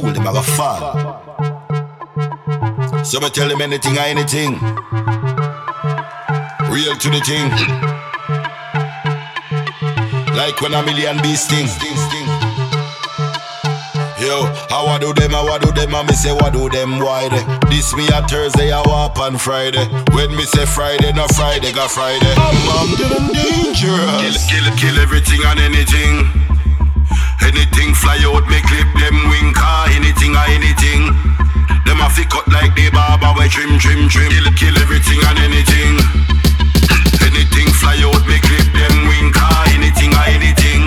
fool, them a go fall. So me tell them anything or anything. Real to the thing. Like when a million bees sting. Yo, how I do them, how I do them, and me say what do them, why they? This me a Thursday, I walk on Friday. When me say Friday, no Friday, got Friday. I'm getting dangerous. Kill, kill, kill everything and anything. Anything fly out, me clip them wing we trim, trim, trim. Kill, kill everything and anything. Anything fly out, me clip them wing car, ah, anything or anything.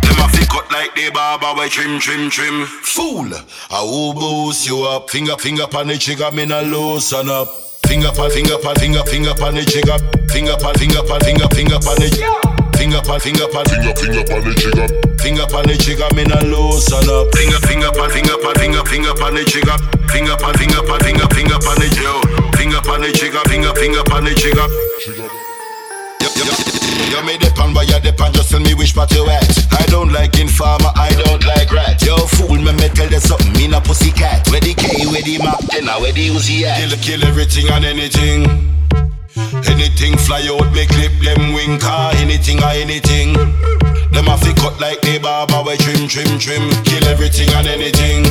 Them a fi cut like the barber, we trim, trim, trim. Fool, I will boost you up. Finger, finger pon the trigger, me no loosen up. Finger pon, finger pon, finger, finger pon the trigger. Finger pon, finger pon, finger, finger pon the Finger pon, finger pon, Finger, finger pon the trigger. finger pon the trigger, me no loosen up. Finger, finger pon, finger pon, finger, finger pon the trigger. Finger pon, finger pon, finger, finger pon the yo. Finger pon the trigger, finger, finger pon the trigger. You, may depend, but you depend. Just tell me which part you at. I don't like informer, I don't like rat. Yo, fool me, me tell you something. Me no pussy cat. Where the K, where the map, then where the Uzi at? Kill, kill everything and anything. Anything fly out, me clip them wing car. Anything or anything. Them have to cut like the barber, we trim, trim, trim. Kill everything and anything.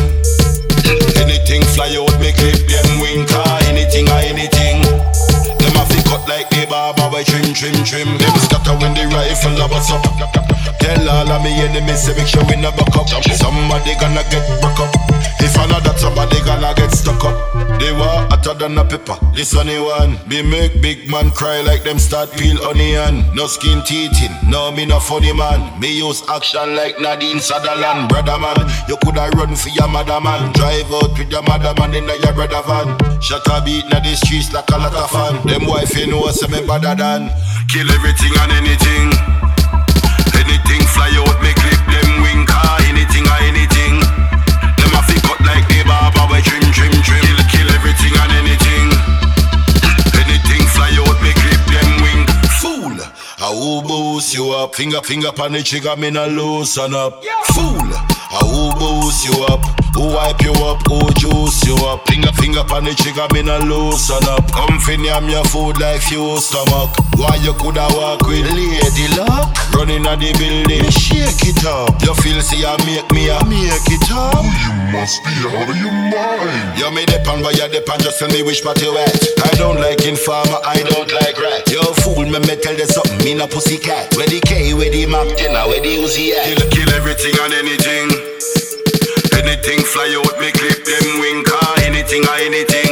Anything fly out, me clip them wing car. Anything or anything. Them have to cut like the barber, we trim, trim, trim. Them scatter when the rifle a bust up. Tell all of me enemies make sure we never cup. Somebody gonna get broke up. If another somebody They were hotter than a pepper. This one. Me make big man cry like them start peel onion. No skin teething, no me no funny man. Me use action like Nadine Sutherland, brother man. You coulda run for your mother man. Drive out with your mother man in your brother van. Shut a beat na the streets like a lot of fun. Them wife you know say me better than. Kill everything and anything. Anything fly out, up. Finger, finger pon the trigger, me no loosen up. Fool, I will boost you up. Who wipe you up, who juice you up. Finger, finger pon the trigger, me no loosen up. Come fin yam your food like few stomach. Why you coulda walk with lady luck? Running at the building, shake it up. You feel see I make me, I make it up. You must be out of your mind. You me depend, but you depend. Just tell me which part you at. I don't like informer, I don't like rat. You fool me, me tell you something. Me no pussy cat. Where the K, where the map, then where the Uzi at? Kill, kill everything and anything. Anything fly out, me clip them wing car. Anything or anything.